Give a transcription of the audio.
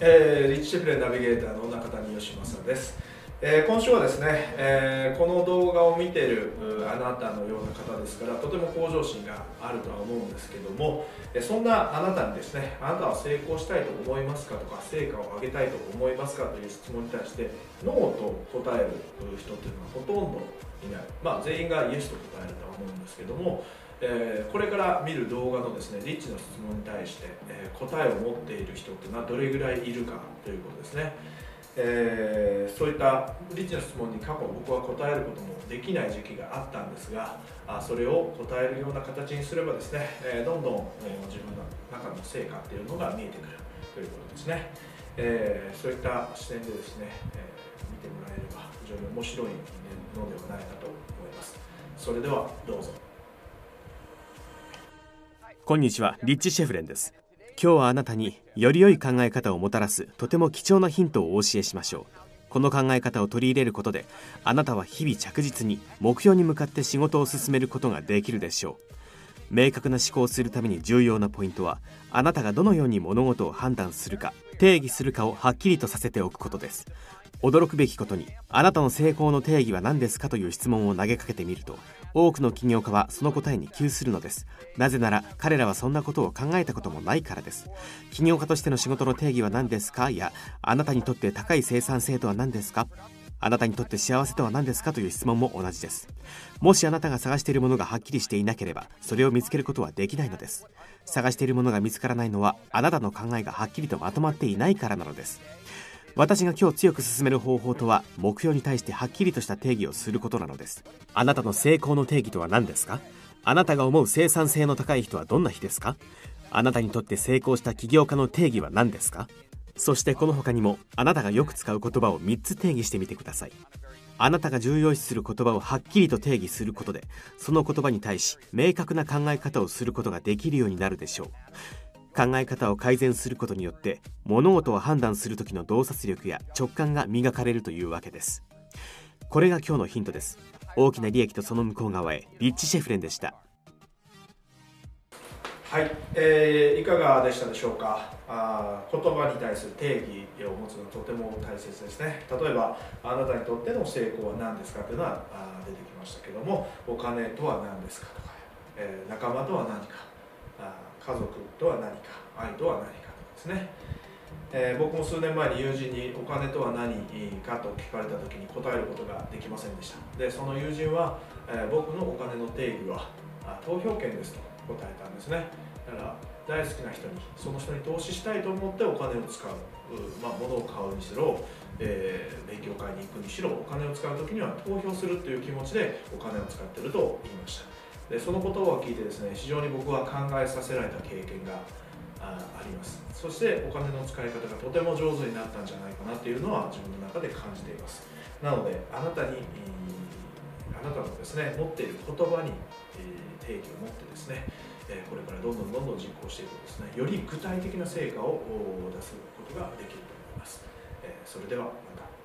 えー、リッチシェフレナビゲーターの中谷義正です、えー、今週はですね、えー、この動画を見てるあなたのような方ですからとても向上心があるとは思うんですけども、そんなあなたにですねあなたは成功したいと思いますかとか成果を上げたいと思いますかという質問に対してノーと答える人っていうのはほとんどいない。まあ全員がイエスと答えるとは思うんですけどもえー、これから見る動画のですねリッチの質問に対して、えー、答えを持っている人ってのはどれぐらいいるかということですね、えー、そういったリッチの質問に過去僕は答えることもできない時期があったんですがあそれを答えるような形にすればですね、えどんどん、え自分の中の成果っていうのが見えてくるということですね、えそういった視点でですね、え見てもらえれば非常に面白いのではないかと思います。それではどうぞ。こんにちはリッチ・シェフレンです。今日はあなたにより良い考え方をもたらすとても貴重なヒントをお教えしましょう。この考え方を取り入れることであなたは日々着実に目標に向かって仕事を進めることができるでしょう。明確な思考をするために重要なポイントはあなたがどのように物事を判断するか定義するかをはっきりとさせておくことです。驚くべきことにあなたの成功の定義は何ですかという質問を投げかけてみると多くの起業家はその答えに窮するのです。なぜなら彼らはそんなことを考えたこともないからです。起業家としての仕事の定義は何ですか？やあなたにとって高い生産性とは何ですか？あなたにとって幸せとは何ですか？という質問も同じです。もしあなたが探しているものがはっきりしていなければそれを見つけることはできないのです。探しているものが見つからないのはあなたの考えがはっきりとまとまっていないからなのです。私が今日強く進める方法とは目標に対してはっきりとした定義をすることなのです。あなたの成功の定義とは何ですか？あなたが思う生産性の高い人はどんな日ですか？あなたにとって成功した起業家の定義は何ですか？そしてこの他にもあなたがよく使う言葉を3つ定義してみてください。あなたが重要視する言葉をはっきりと定義することでその言葉に対し明確な考え方をすることができるようになるでしょう。考え方を改善することによって物事を判断する時の洞察力や直感が磨かれるというわけです。これが今日のヒントです。大きな利益とその向こう側へリッチ・シェフレンでした。はい、えー、いかがでしたでしょうか？あ言葉に対する定義を持つのはとても大切ですね。例えばあなたにとっての成功は何ですかというのはあ出てきましたけどもお金とは何ですかとか、えー、仲間とは何か。家族とは何か愛とは何かとかですね、えー、僕も数年前に友人にお金とは何かと聞かれた時に答えることができませんでした。でその友人は、えー、僕のお金の定義は投票権ですと答えたんですね。だから大好きな人にその人に投資したいと思ってお金を使う、まあ、物を買うにしろ、えー、勉強会に行くにしろお金を使う時には投票するという気持ちでお金を使ってると言いました。でその言葉を聞いてですね非常に僕は考えさせられた経験があります。そしてお金の使い方がとても上手になったんじゃないかなっていうのは自分の中で感じています。なのであなたにあなたのですね持っている言葉に定義を持ってですねこれからどんどんどんどん実行していくですね。より具体的な成果を出すことができると思います。それではまた。